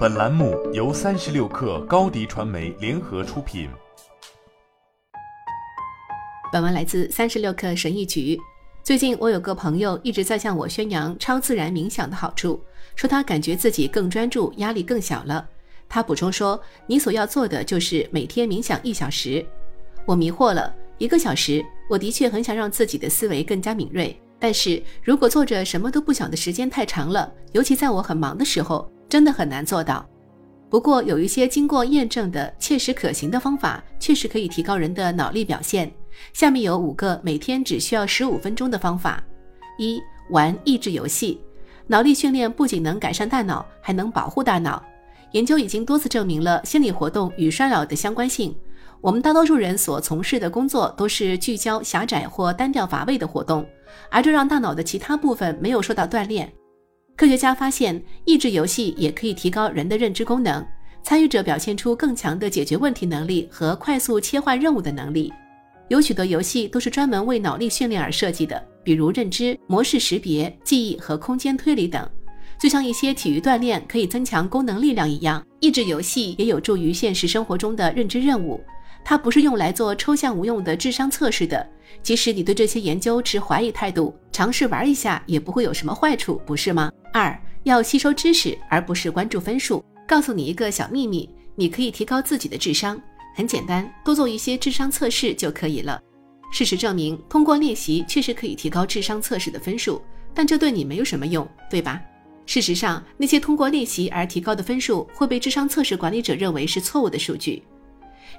本栏目由三十六氪高低传媒联合出品。本文来自三十六氪神译局。最近我有个朋友一直在向我宣扬超自然冥想的好处，说他感觉自己更专注，压力更小了。他补充说：“你所要做的就是每天冥想一小时。”我迷惑了，一个小时，我的确很想让自己的思维更加敏锐。但是如果坐着什么都不想的时间太长了，尤其在我很忙的时候，真的很难做到。不过有一些经过验证的、切实可行的方法，确实可以提高人的脑力表现。下面有五个每天只需要十五分钟的方法：一、玩益智游戏。脑力训练不仅能改善大脑，还能保护大脑。研究已经多次证明了心理活动与衰老的相关性。我们大多数人所从事的工作都是聚焦、狭窄或单调乏味的活动，而这让大脑的其他部分没有受到锻炼。科学家发现，益智游戏也可以提高人的认知功能，参与者表现出更强的解决问题能力和快速切换任务的能力。有许多游戏都是专门为脑力训练而设计的，比如认知、模式识别、记忆和空间推理等。就像一些体育锻炼可以增强功能力量一样，益智游戏也有助于现实生活中的认知任务。它不是用来做抽象无用的智商测试的。即使你对这些研究持怀疑态度，尝试玩一下也不会有什么坏处，不是吗？二要吸收知识，而不是关注分数。告诉你一个小秘密，你可以提高自己的智商。很简单，多做一些智商测试就可以了。事实证明，通过练习确实可以提高智商测试的分数，但这对你没有什么用，对吧？事实上，那些通过练习而提高的分数会被智商测试管理者认为是错误的数据。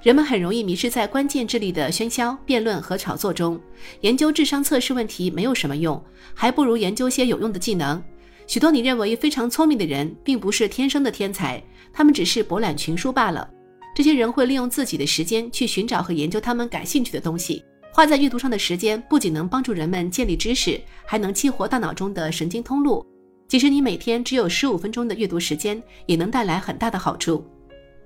人们很容易迷失在关键智力的喧嚣、辩论和炒作中。研究智商测试问题没有什么用，还不如研究些有用的技能。许多你认为非常聪明的人，并不是天生的天才，他们只是博览群书罢了。这些人会利用自己的时间去寻找和研究他们感兴趣的东西。花在阅读上的时间，不仅能帮助人们建立知识，还能激活大脑中的神经通路。即使你每天只有十五分钟的阅读时间，也能带来很大的好处。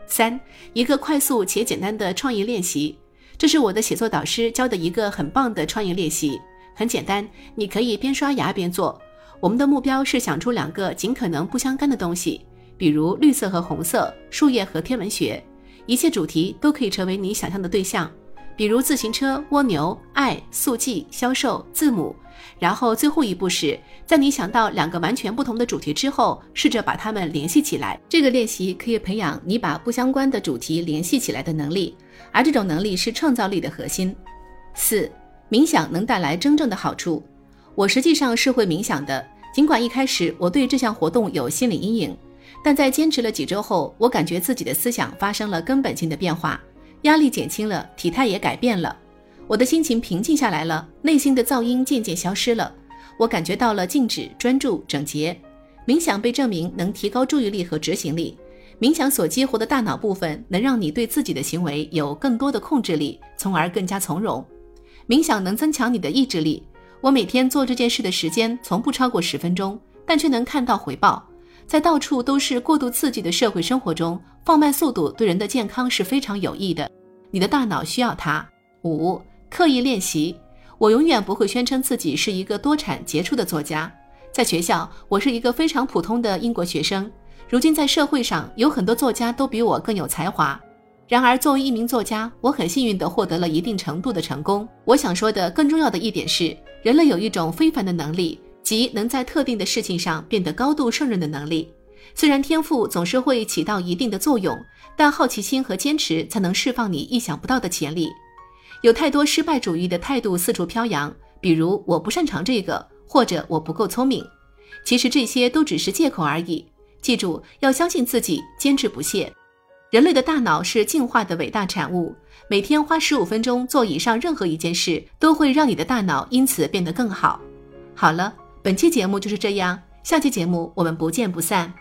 三，一个快速且简单的创意练习，这是我的写作导师教的一个很棒的创意练习。很简单，你可以边刷牙边做。我们的目标是想出两个尽可能不相干的东西，比如绿色和红色、树叶和天文学。一切主题都可以成为你想象的对象，比如自行车、蜗牛、爱、速记、销售、字母。然后最后一步是在你想到两个完全不同的主题之后，试着把它们联系起来。这个练习可以培养你把不相关的主题联系起来的能力，而这种能力是创造力的核心。四，冥想能带来真正的好处。我实际上是会冥想的，尽管一开始我对这项活动有心理阴影，但在坚持了几周后，我感觉自己的思想发生了根本性的变化，压力减轻了，体态也改变了。我的心情平静下来了，内心的噪音渐渐消失了，我感觉到了静止、专注、整洁。冥想被证明能提高注意力和执行力。冥想所激活的大脑部分能让你对自己的行为有更多的控制力，从而更加从容。冥想能增强你的意志力。我每天做这件事的时间从不超过十分钟，但却能看到回报。在到处都是过度刺激的社会生活中，放慢速度对人的健康是非常有益的。你的大脑需要它。五。刻意练习，我永远不会宣称自己是一个多产杰出的作家。在学校，我是一个非常普通的英国学生。如今，在社会上，有很多作家都比我更有才华。然而，作为一名作家，我很幸运地获得了一定程度的成功。我想说的更重要的一点是，人类有一种非凡的能力，即能在特定的事情上变得高度胜任的能力。虽然天赋总是会起到一定的作用，但好奇心和坚持才能释放你意想不到的潜力。有太多失败主义的态度四处飘扬，比如我不擅长这个，或者我不够聪明。其实这些都只是借口而已。记住，要相信自己，坚持不懈。人类的大脑是进化的伟大产物。每天花十五分钟做以上任何一件事，都会让你的大脑因此变得更好。好了，本期节目就是这样，下期节目我们不见不散。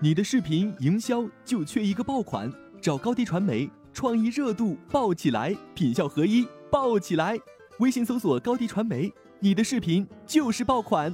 你的视频营销就缺一个爆款。找高低传媒，创意热度爆起来，品效合一爆起来。微信搜索高低传媒，你的视频就是爆款。